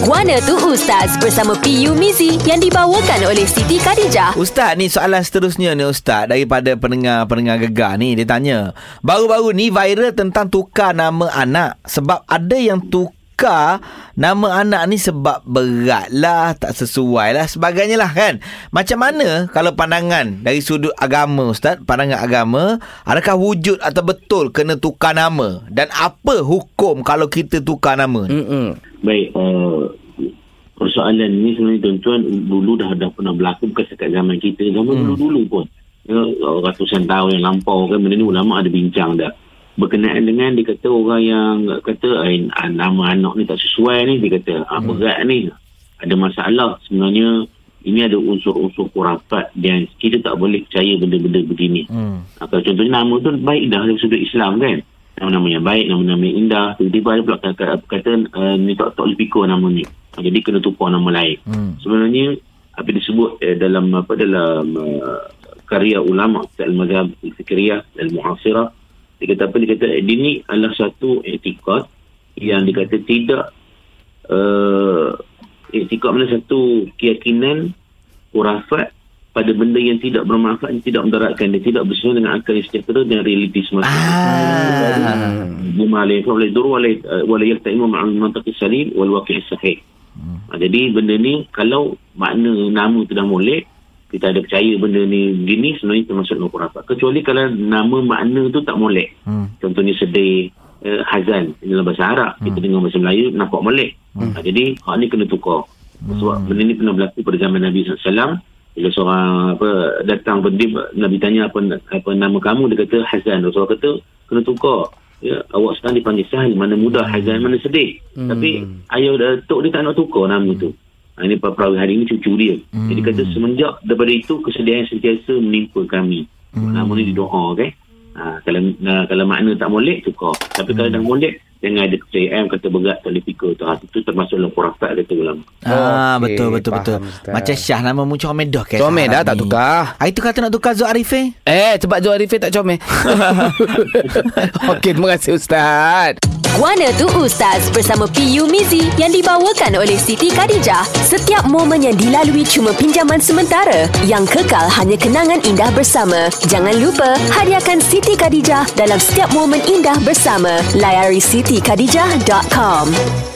Guana tu Ustaz bersama PU Mizi yang dibawakan oleh Siti Khadijah. Ustaz ni soalan seterusnya ni Ustaz daripada pendengar-pendengar gegar ni dia tanya baru-baru ni viral tentang tukar nama anak sebab ada yang tukar nama anak ni sebab berat lah tak sesuai lah sebagainya lah kan macam mana kalau pandangan dari sudut agama Ustaz pandangan agama adakah wujud atau betul kena tukar nama dan apa hukum kalau kita tukar nama ni? Mm-mm. Baik, uh, persoalan ni sebenarnya tuan-tuan dulu dah dah pernah berlaku bukan setakat zaman kita, zaman hmm. dulu-dulu pun. Ya, ratusan tahun yang lampau kan benda ni ulama ada bincang dah. Berkenaan dengan dia kata orang yang kata eh, nama anak ni tak sesuai ni dia kata ah, berat ni ada masalah sebenarnya ini ada unsur-unsur kurafat dan kita tak boleh percaya benda-benda begini. Hmm. Ha, kalau contohnya nama tu baik dah dari sudut Islam kan. Nama-nama yang baik, nama-nama yang indah. Tiba-tiba ada pula kata, kata, uh, ni tak tak boleh fikir nama ni. Ha, jadi kena tukar nama lain. Hmm. Sebenarnya apa disebut eh, dalam apa dalam uh, karya ulama al-mazhab al-fikriyah al-muhasirah dia kata apa? Dia kata eh, ini adalah satu etikad yang dikata tidak uh, etikad mana satu keyakinan kurafat pada benda yang tidak bermanfaat yang tidak mendaratkan. Dia tidak bersesuaian dengan akal yang sejahtera dan realiti semasa. Ah. bima la yanfa' wala yadur wala wala yastaimu ma'al mantaqis salim wal waqi' sahih ha, jadi benda ni kalau makna nama tu dah molek kita ada percaya benda ni gini sebenarnya termasuk nama kurafat kecuali kalau nama makna tu tak molek. Hmm. contohnya sedih uh, hazan. Dalam bahasa Arab kita dengar bahasa Melayu nampak molek. Ha, jadi hak ni kena tukar. Sebab benda ni pernah berlaku pada zaman Nabi SAW bila seorang apa datang berdip Nabi tanya apa apa nama kamu dia kata Hazan. Rasulullah kata kena tukar. Ya awak sekarang dipanggil Sahal mana mudah Hazan mana sedih. Tapi ayah datuk dia tak nak tukar nama tu. ha, ini perawi hari ini cucu dia jadi kata semenjak daripada itu kesedihan sentiasa menimpa kami nama ni didoa okay? ha, kalau uh, kalau makna tak molek tukar tapi kalau dah molek jangan ada kepercayaan kata berat tak boleh fikir tu ha, itu termasuk dalam kurafat kata ulama Ah Okey, betul betul betul. faham, Ustaz. Macam Syah nama mu comel dah? Comel dah, tak tukar. Ah itu kata nak tukar Zul Arifin. Eh, sebab Joe Arifin tak comel. Okey, terima kasih Ustaz. Guana tu Ustaz bersama PU Mizi yang dibawakan oleh Siti Khadijah. Setiap momen yang dilalui cuma pinjaman sementara. Yang kekal hanya kenangan indah bersama. Jangan lupa hadiahkan Siti Khadijah dalam setiap momen indah bersama. Layari sitikadijah.com